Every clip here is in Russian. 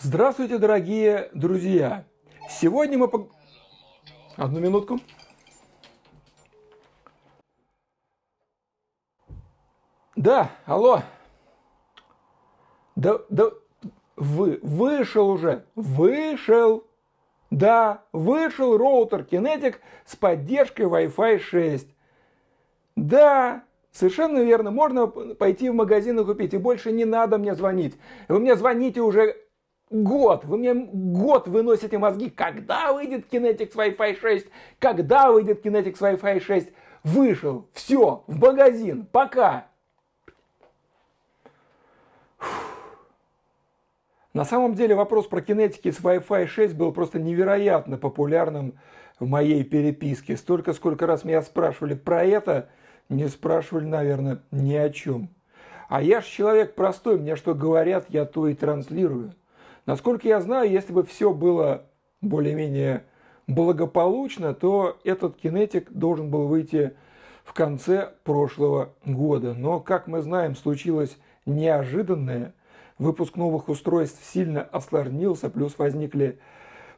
Здравствуйте, дорогие друзья! Сегодня мы... По... Одну минутку. Да, алло. Да, да, вы, вышел уже, вышел. Да, вышел роутер Kinetic с поддержкой Wi-Fi 6. Да, совершенно верно, можно пойти в магазин и купить, и больше не надо мне звонить. Вы мне звоните уже год, вы мне год выносите мозги, когда выйдет Kinetic с Wi-Fi 6, когда выйдет Kinetic с Wi-Fi 6. Вышел, все, в магазин, пока. На самом деле вопрос про кинетики с Wi-Fi 6 был просто невероятно популярным в моей переписке. Столько, сколько раз меня спрашивали про это, не спрашивали, наверное, ни о чем. А я же человек простой, мне что говорят, я то и транслирую. Насколько я знаю, если бы все было более-менее благополучно, то этот кинетик должен был выйти в конце прошлого года. Но, как мы знаем, случилось неожиданное – выпуск новых устройств сильно осложнился, плюс возникли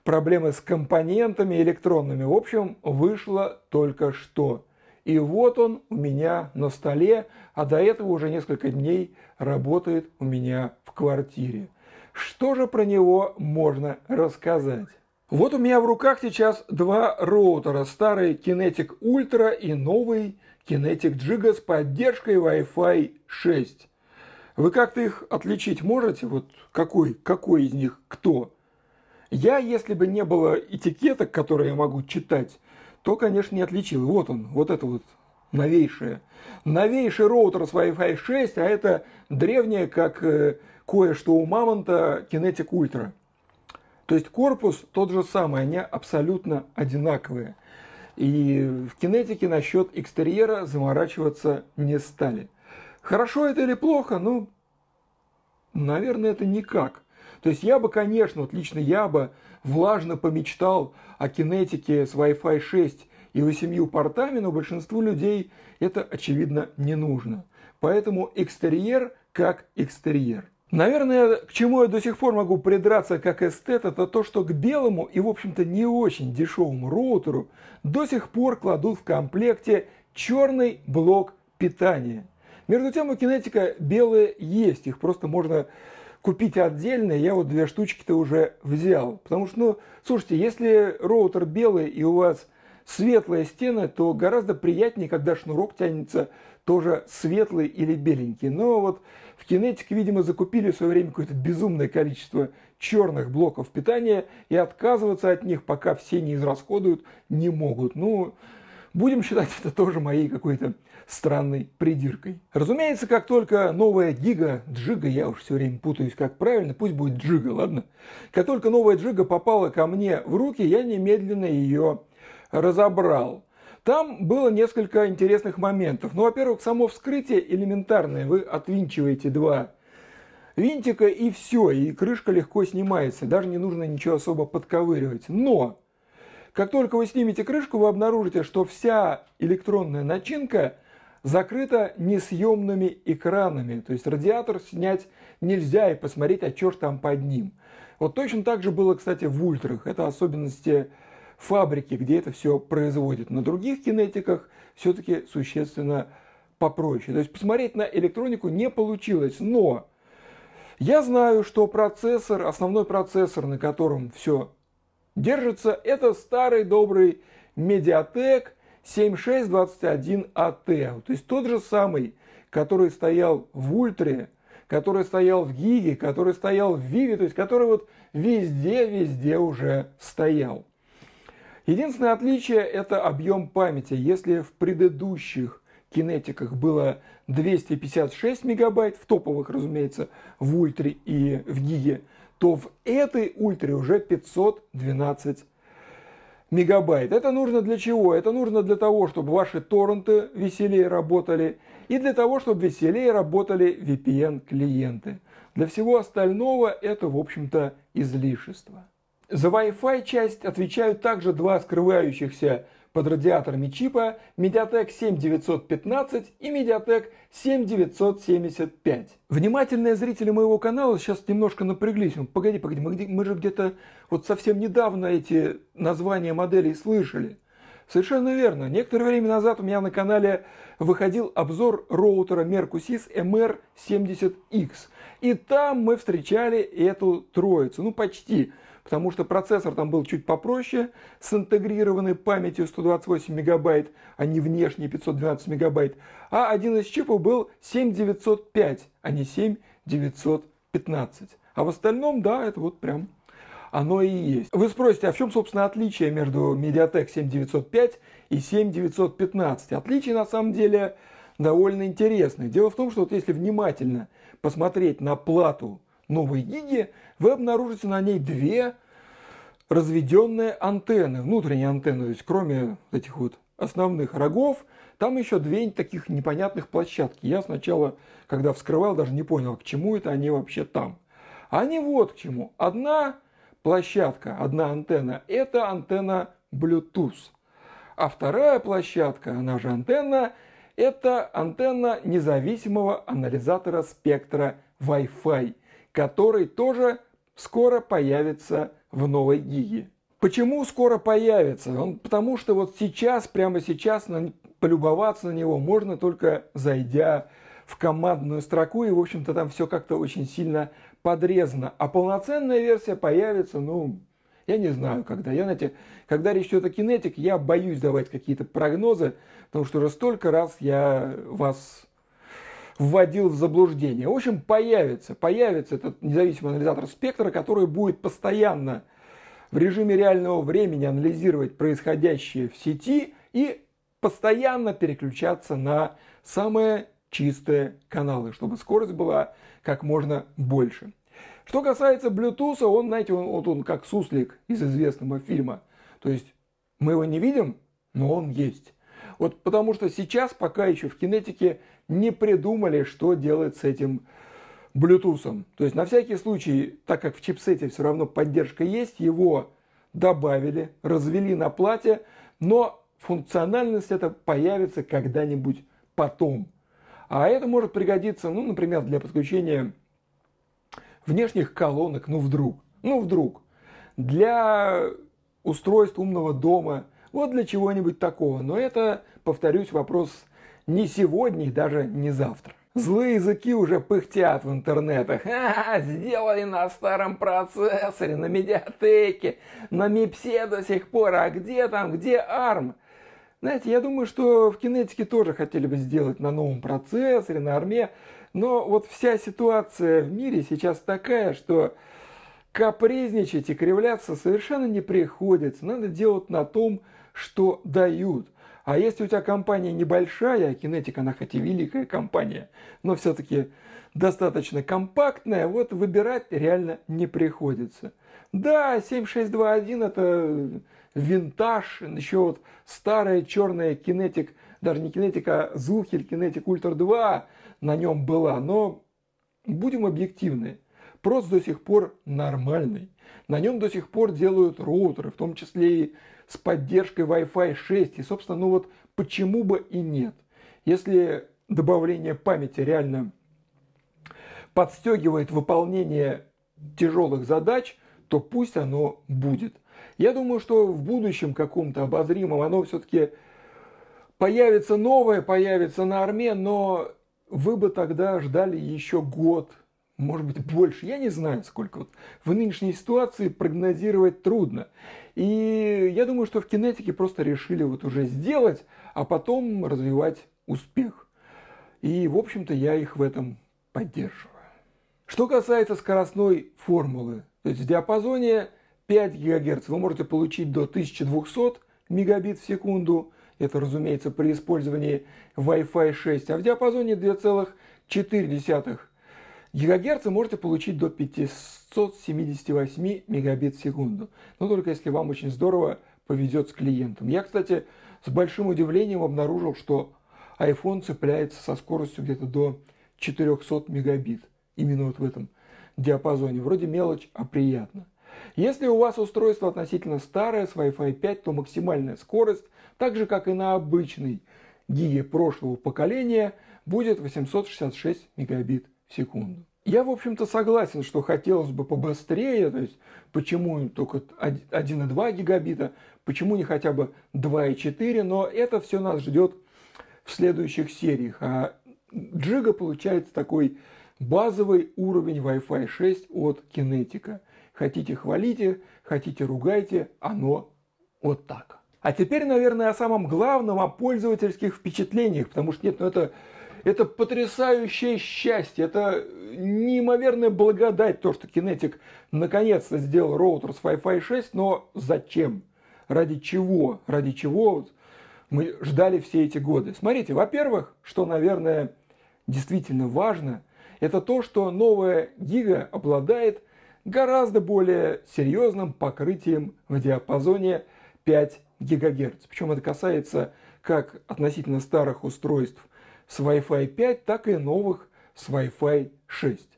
проблемы с компонентами электронными. В общем, вышло только что. И вот он у меня на столе, а до этого уже несколько дней работает у меня в квартире. Что же про него можно рассказать? Вот у меня в руках сейчас два роутера. Старый Kinetic Ultra и новый Kinetic Giga с поддержкой Wi-Fi 6. Вы как-то их отличить можете? Вот какой, какой из них кто? Я, если бы не было этикеток, которые я могу читать, то, конечно, не отличил. Вот он, вот это вот новейшее. Новейший роутер с Wi-Fi 6, а это древнее, как э, кое-что у Мамонта, Kinetic Ultra. То есть корпус тот же самый, они абсолютно одинаковые. И в кинетике насчет экстерьера заморачиваться не стали. Хорошо это или плохо? Ну, наверное, это никак. То есть я бы, конечно, вот лично я бы влажно помечтал о кинетике с Wi-Fi 6 и 8 портами, но большинству людей это, очевидно, не нужно. Поэтому экстерьер как экстерьер. Наверное, к чему я до сих пор могу придраться как эстет, это то, что к белому и, в общем-то, не очень дешевому роутеру до сих пор кладут в комплекте черный блок питания. Между тем у кинетика белые есть, их просто можно купить отдельно. Я вот две штучки-то уже взял. Потому что, ну, слушайте, если роутер белый и у вас светлая стена, то гораздо приятнее, когда шнурок тянется тоже светлый или беленький. Но вот в кинетике, видимо, закупили в свое время какое-то безумное количество черных блоков питания и отказываться от них, пока все не израсходуют, не могут. Ну, будем считать это тоже моей какой-то странной придиркой. Разумеется, как только новая Гига, Джига, я уж все время путаюсь, как правильно, пусть будет Джига, ладно? Как только новая Джига попала ко мне в руки, я немедленно ее разобрал. Там было несколько интересных моментов. Ну, во-первых, само вскрытие элементарное. Вы отвинчиваете два винтика и все, и крышка легко снимается. Даже не нужно ничего особо подковыривать. Но, как только вы снимете крышку, вы обнаружите, что вся электронная начинка – закрыто несъемными экранами. То есть радиатор снять нельзя и посмотреть, а что ж там под ним. Вот точно так же было, кстати, в ультрах. Это особенности фабрики, где это все производят. На других кинетиках все-таки существенно попроще. То есть посмотреть на электронику не получилось. Но я знаю, что процессор, основной процессор, на котором все держится, это старый добрый Mediatek 7621AT, то есть тот же самый, который стоял в Ультре, который стоял в Гиге, который стоял в Виве, то есть который вот везде-везде уже стоял. Единственное отличие – это объем памяти. Если в предыдущих кинетиках было 256 мегабайт, в топовых, разумеется, в Ультре и в Гиге, то в этой Ультре уже 512 мегабайт. Это нужно для чего? Это нужно для того, чтобы ваши торренты веселее работали и для того, чтобы веселее работали VPN-клиенты. Для всего остального это, в общем-то, излишество. За Wi-Fi часть отвечают также два скрывающихся под радиаторами чипа Mediatek 7915 и Mediatek 7975. Внимательные зрители моего канала сейчас немножко напряглись. Погоди, погоди, мы, мы же где-то вот совсем недавно эти названия моделей слышали. Совершенно верно. Некоторое время назад у меня на канале выходил обзор роутера Mercosys MR70X. И там мы встречали эту троицу. Ну, почти. Потому что процессор там был чуть попроще, с интегрированной памятью 128 мегабайт, а не внешней 512 мегабайт. А один из чипов был 7905, а не 7915. А в остальном, да, это вот прям оно и есть. Вы спросите, а в чем, собственно, отличие между Mediatek 7905 и 7915? Отличие, на самом деле, довольно интересное. Дело в том, что вот если внимательно посмотреть на плату новой гиги, вы обнаружите на ней две разведенные антенны, внутренние антенны, то есть кроме этих вот основных рогов, там еще две таких непонятных площадки. Я сначала, когда вскрывал, даже не понял, к чему это они вообще там. Они вот к чему. Одна площадка, одна антенна, это антенна Bluetooth. А вторая площадка, она же антенна, это антенна независимого анализатора спектра Wi-Fi, который тоже скоро появится в новой гиге. Почему скоро появится? Он, потому что вот сейчас, прямо сейчас, на, полюбоваться на него можно только зайдя в командную строку, и, в общем-то, там все как-то очень сильно подрезано. А полноценная версия появится, ну, я не знаю, когда. Я, знаете, когда речь идет о кинетик, я боюсь давать какие-то прогнозы, потому что уже столько раз я вас вводил в заблуждение. В общем, появится, появится этот независимый анализатор спектра, который будет постоянно в режиме реального времени анализировать происходящее в сети и постоянно переключаться на самые чистые каналы, чтобы скорость была как можно больше. Что касается Bluetooth, он, знаете, он, вот он как суслик из известного фильма. То есть мы его не видим, но он есть. Вот потому что сейчас пока еще в кинетике не придумали, что делать с этим Bluetooth. То есть на всякий случай, так как в чипсете все равно поддержка есть, его добавили, развели на плате, но функциональность это появится когда-нибудь потом. А это может пригодиться, ну, например, для подключения внешних колонок, ну вдруг, ну вдруг, для устройств умного дома, вот для чего-нибудь такого. Но это, повторюсь, вопрос не сегодня даже не завтра. Злые языки уже пыхтят в интернетах. А, сделали на старом процессоре, на медиатеке, на мипсе до сих пор. А где там, где ARM? Знаете, я думаю, что в кинетике тоже хотели бы сделать на новом процессоре, на арме. Но вот вся ситуация в мире сейчас такая, что капризничать и кривляться совершенно не приходится. Надо делать на том, что дают. А если у тебя компания небольшая, Кинетик, она хоть и великая компания, но все-таки достаточно компактная, вот выбирать реально не приходится. Да, 7621 это винтаж, еще вот старая черная кинетик, даже не кинетик, а Зухель кинетик Ультра 2 на нем была, но будем объективны, просто до сих пор нормальный. На нем до сих пор делают роутеры, в том числе и с поддержкой Wi-Fi 6. И, собственно, ну вот почему бы и нет. Если добавление памяти реально подстегивает выполнение тяжелых задач, то пусть оно будет. Я думаю, что в будущем каком-то обозримом оно все-таки появится новое, появится на арме, но вы бы тогда ждали еще год, может быть, больше. Я не знаю, сколько. Вот в нынешней ситуации прогнозировать трудно. И я думаю, что в кинетике просто решили вот уже сделать, а потом развивать успех. И, в общем-то, я их в этом поддерживаю. Что касается скоростной формулы, то есть в диапазоне 5 ГГц вы можете получить до 1200 мегабит в секунду, это, разумеется, при использовании Wi-Fi 6, а в диапазоне 2,4 ГГц можете получить до 578 мегабит в секунду. Но только если вам очень здорово повезет с клиентом. Я, кстати, с большим удивлением обнаружил, что iPhone цепляется со скоростью где-то до 400 мегабит. Именно вот в этом диапазоне. Вроде мелочь, а приятно. Если у вас устройство относительно старое с Wi-Fi 5, то максимальная скорость, так же как и на обычной гиге прошлого поколения, будет 866 мегабит секунду. Я, в общем-то, согласен, что хотелось бы побыстрее, то есть почему только 1,2 гигабита, почему не хотя бы 2,4, но это все нас ждет в следующих сериях. А Джига получается такой базовый уровень Wi-Fi 6 от Кинетика. Хотите хвалите, хотите ругайте, оно вот так. А теперь, наверное, о самом главном, о пользовательских впечатлениях, потому что нет, ну это это потрясающее счастье, это неимоверная благодать, то, что Kinetic наконец-то сделал роутер с Wi-Fi 6, но зачем? Ради чего? Ради чего мы ждали все эти годы? Смотрите, во-первых, что, наверное, действительно важно, это то, что новая гига обладает гораздо более серьезным покрытием в диапазоне 5 ГГц. Причем это касается как относительно старых устройств с Wi-Fi 5, так и новых с Wi-Fi 6.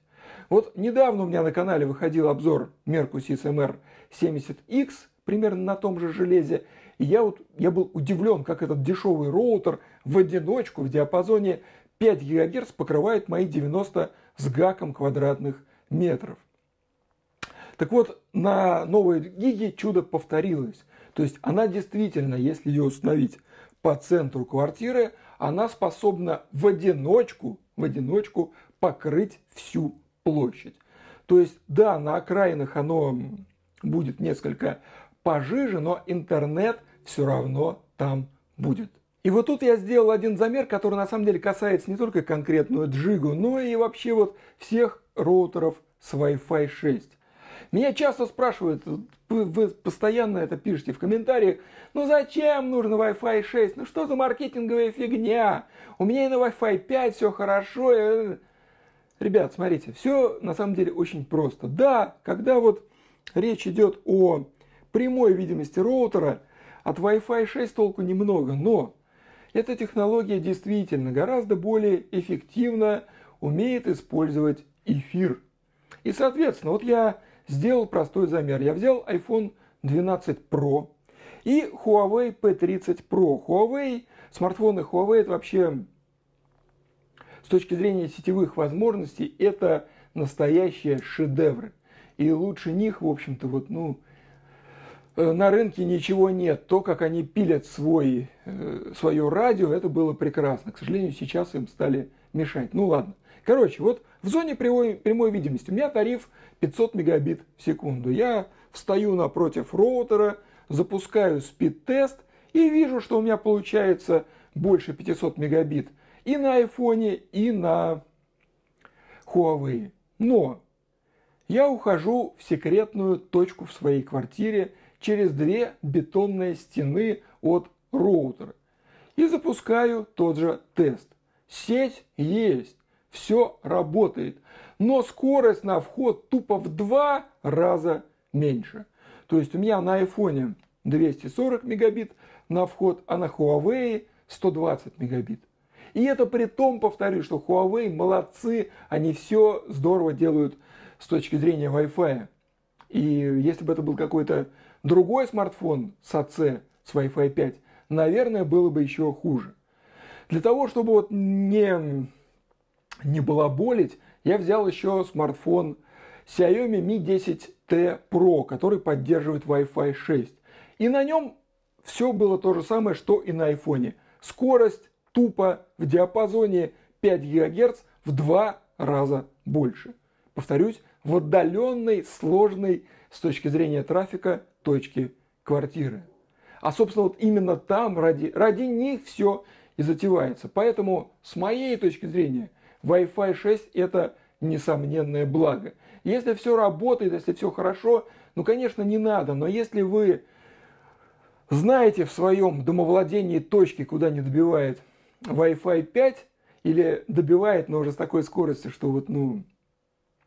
Вот недавно у меня на канале выходил обзор Mercosys MR70X, примерно на том же железе, и я, вот, я был удивлен, как этот дешевый роутер в одиночку в диапазоне 5 ГГц покрывает мои 90 с гаком квадратных метров. Так вот, на новой гиге чудо повторилось. То есть она действительно, если ее установить по центру квартиры, она способна в одиночку, в одиночку покрыть всю площадь. То есть, да, на окраинах оно будет несколько пожиже, но интернет все равно там будет. И вот тут я сделал один замер, который на самом деле касается не только конкретную джигу, но и вообще вот всех роутеров с Wi-Fi 6. Меня часто спрашивают, вы постоянно это пишете в комментариях, ну зачем нужно Wi-Fi 6? Ну что за маркетинговая фигня? У меня и на Wi-Fi 5 все хорошо. Ребят, смотрите, все на самом деле очень просто. Да, когда вот речь идет о прямой видимости роутера, от Wi-Fi 6 толку немного, но эта технология действительно гораздо более эффективно умеет использовать эфир. И, соответственно, вот я сделал простой замер. Я взял iPhone 12 Pro и Huawei P30 Pro. Huawei, смартфоны Huawei это вообще с точки зрения сетевых возможностей это настоящие шедевры. И лучше них, в общем-то, вот, ну, э, на рынке ничего нет. То, как они пилят свой, э, свое радио, это было прекрасно. К сожалению, сейчас им стали мешать. Ну ладно. Короче, вот в зоне прямой, прямой видимости у меня тариф 500 мегабит в секунду. Я встаю напротив роутера, запускаю спид-тест и вижу, что у меня получается больше 500 мегабит и на айфоне, и на Huawei. Но я ухожу в секретную точку в своей квартире через две бетонные стены от роутера и запускаю тот же тест. Сеть есть все работает. Но скорость на вход тупо в два раза меньше. То есть у меня на айфоне 240 мегабит на вход, а на Huawei 120 мегабит. И это при том, повторю, что Huawei молодцы, они все здорово делают с точки зрения Wi-Fi. И если бы это был какой-то другой смартфон с AC, с Wi-Fi 5, наверное, было бы еще хуже. Для того, чтобы вот не не балаболить, я взял еще смартфон Xiaomi Mi 10T Pro, который поддерживает Wi-Fi 6. И на нем все было то же самое, что и на iPhone. Скорость тупо в диапазоне 5 ГГц в два раза больше. Повторюсь, в отдаленной, сложной с точки зрения трафика точке квартиры. А, собственно, вот именно там ради, ради них все и затевается. Поэтому, с моей точки зрения – Wi-Fi 6 это несомненное благо. Если все работает, если все хорошо, ну, конечно, не надо. Но если вы знаете в своем домовладении точки, куда не добивает Wi-Fi 5, или добивает, но уже с такой скоростью, что вот, ну,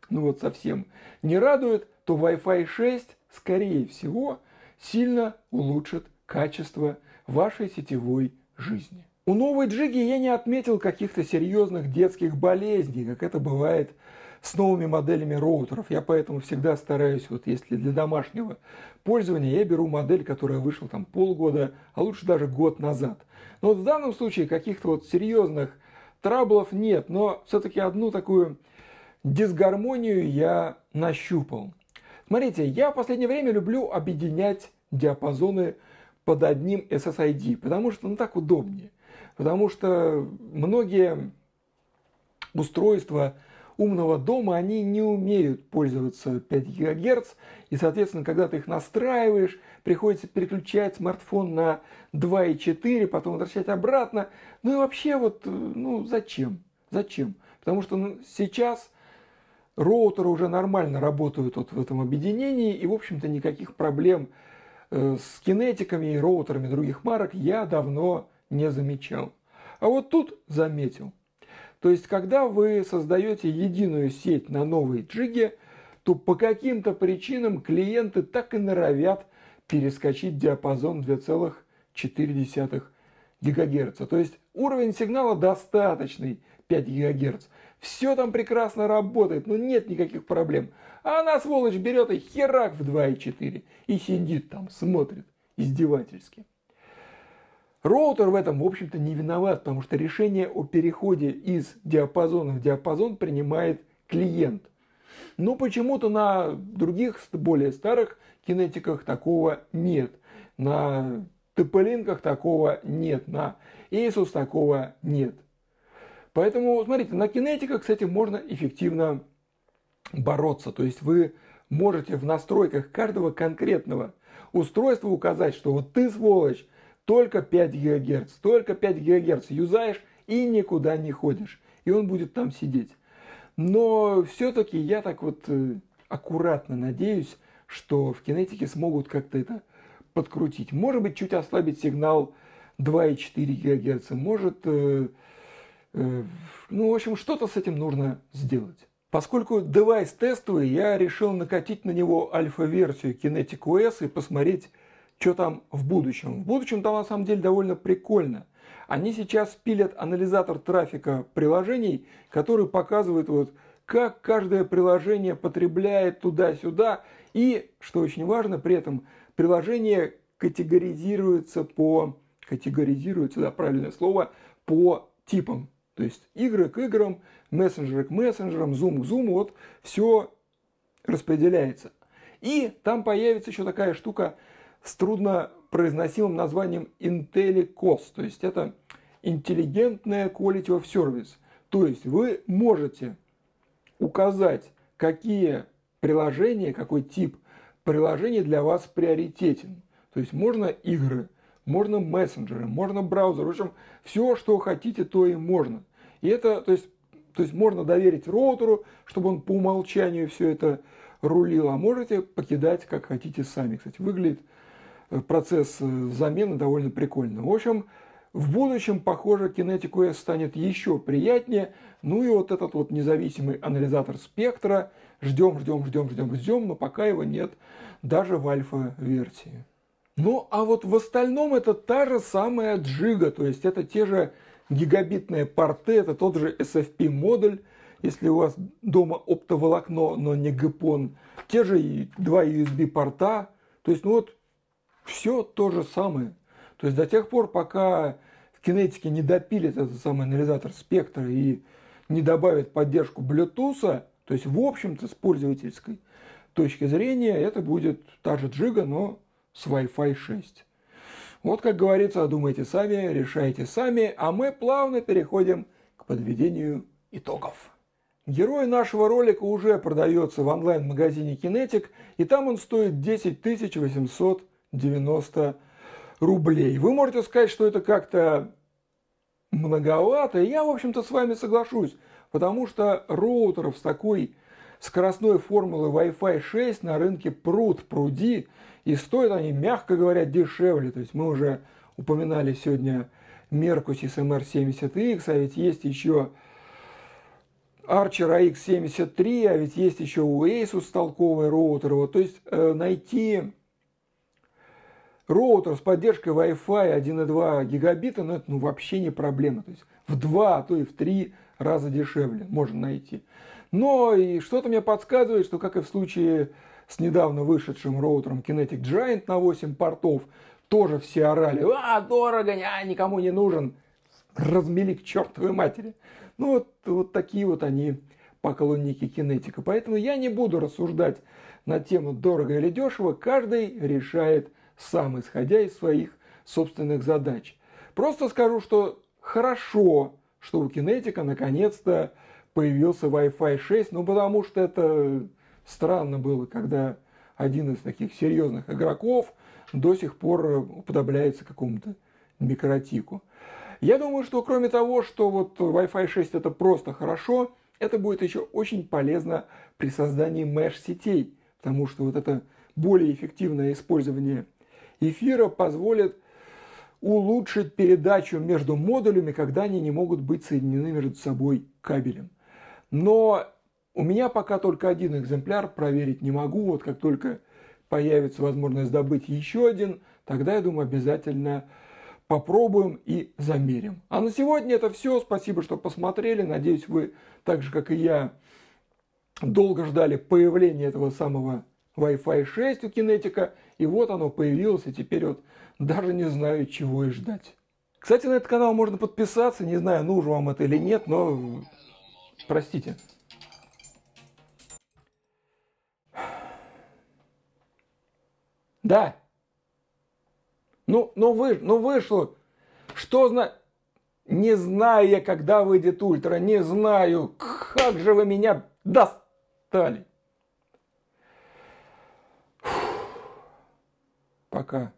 ну вот совсем не радует, то Wi-Fi 6, скорее всего, сильно улучшит качество вашей сетевой жизни. У новой джиги я не отметил каких-то серьезных детских болезней, как это бывает с новыми моделями роутеров. Я поэтому всегда стараюсь, вот если для домашнего пользования, я беру модель, которая вышла там полгода, а лучше даже год назад. Но вот в данном случае каких-то вот серьезных траблов нет, но все-таки одну такую дисгармонию я нащупал. Смотрите, я в последнее время люблю объединять диапазоны под одним SSID, потому что ну, так удобнее. Потому что многие устройства умного дома, они не умеют пользоваться 5 ГГц, и, соответственно, когда ты их настраиваешь, приходится переключать смартфон на 2,4, потом возвращать обратно. Ну и вообще вот, ну зачем? Зачем? Потому что ну, сейчас роутеры уже нормально работают вот в этом объединении, и, в общем-то, никаких проблем э, с кинетиками и роутерами других марок я давно не замечал. А вот тут заметил. То есть, когда вы создаете единую сеть на новой джиге, то по каким-то причинам клиенты так и норовят перескочить диапазон 2,4 ГГц. То есть уровень сигнала достаточный 5 ГГц. Все там прекрасно работает, но нет никаких проблем. А она, сволочь, берет и херак в 2,4 и сидит там, смотрит издевательски. Роутер в этом, в общем-то, не виноват, потому что решение о переходе из диапазона в диапазон принимает клиент. Но почему-то на других, более старых кинетиках такого нет. На TP-линках такого нет. На Asus такого нет. Поэтому, смотрите, на кинетиках с этим можно эффективно бороться. То есть вы можете в настройках каждого конкретного устройства указать, что вот ты, сволочь, только 5 ГГц, только 5 ГГц юзаешь и никуда не ходишь. И он будет там сидеть. Но все-таки я так вот э, аккуратно надеюсь, что в кинетике смогут как-то это подкрутить. Может быть, чуть ослабить сигнал 2,4 ГГц. Может, э, э, ну, в общем, что-то с этим нужно сделать. Поскольку девайс тестовый, я решил накатить на него альфа-версию Kinetic OS и посмотреть, что там в будущем. В будущем там на самом деле довольно прикольно. Они сейчас пилят анализатор трафика приложений, который показывает вот как каждое приложение потребляет туда-сюда. И, что очень важно, при этом приложение категоризируется по, категоризируется, да, правильное слово, по типам. То есть игры к играм, мессенджеры к мессенджерам, зум к зуму, вот все распределяется. И там появится еще такая штука, с труднопроизносимым названием IntelliCOS, то есть это интеллигентная Quality of Service. То есть вы можете указать, какие приложения, какой тип приложений для вас приоритетен. То есть можно игры, можно мессенджеры, можно браузер, в общем, все, что хотите, то и можно. И это, то есть, то есть можно доверить роутеру, чтобы он по умолчанию все это рулил, а можете покидать, как хотите сами. Кстати, выглядит процесс э, замены довольно прикольно. В общем, в будущем, похоже, Kinetic OS станет еще приятнее. Ну и вот этот вот независимый анализатор спектра. Ждем, ждем, ждем, ждем, ждем, но пока его нет даже в альфа-версии. Ну а вот в остальном это та же самая джига, то есть это те же гигабитные порты, это тот же SFP модуль, если у вас дома оптоволокно, но не GPON, те же два USB порта, то есть ну вот все то же самое. То есть до тех пор, пока в кинетике не допилит этот самый анализатор спектра и не добавит поддержку Bluetooth, то есть в общем-то с пользовательской точки зрения это будет та же джига, но с Wi-Fi 6. Вот как говорится, думайте сами, решайте сами, а мы плавно переходим к подведению итогов. Герой нашего ролика уже продается в онлайн-магазине Kinetic, и там он стоит 10 800 90 рублей. Вы можете сказать, что это как-то многовато. Я, в общем-то, с вами соглашусь, потому что роутеров с такой скоростной формулы Wi-Fi 6 на рынке пруд пруди, и стоят они, мягко говоря, дешевле. То есть мы уже упоминали сегодня Mercus SMR70X, а ведь есть еще Archer AX73, а ведь есть еще у Asus толковые роутеры. Вот, то есть э, найти роутер с поддержкой Wi-Fi 1,2 гигабита, ну, это ну, вообще не проблема. То есть в два, а то и в три раза дешевле можно найти. Но и что-то мне подсказывает, что как и в случае с недавно вышедшим роутером Kinetic Giant на 8 портов, тоже все орали, а, дорого, а, никому не нужен, размели к чертовой матери. Ну вот, вот такие вот они поклонники кинетика. Поэтому я не буду рассуждать на тему дорого или дешево, каждый решает сам, исходя из своих собственных задач. Просто скажу, что хорошо, что у кинетика наконец-то появился Wi-Fi 6, ну потому что это странно было, когда один из таких серьезных игроков до сих пор уподобляется какому-то микротику. Я думаю, что кроме того, что вот Wi-Fi 6 это просто хорошо, это будет еще очень полезно при создании mesh-сетей, потому что вот это более эффективное использование эфира позволит улучшить передачу между модулями, когда они не могут быть соединены между собой кабелем. Но у меня пока только один экземпляр, проверить не могу. Вот как только появится возможность добыть еще один, тогда, я думаю, обязательно попробуем и замерим. А на сегодня это все. Спасибо, что посмотрели. Надеюсь, вы так же, как и я, долго ждали появления этого самого Wi-Fi 6 у кинетика. И вот оно появилось, и теперь вот даже не знаю, чего и ждать. Кстати, на этот канал можно подписаться. Не знаю, нужно вам это или нет, но простите. Да. Ну, ну, вы, ну вышло. Что зна... Не знаю я, когда выйдет ультра, не знаю. Как же вы меня достали. Пока.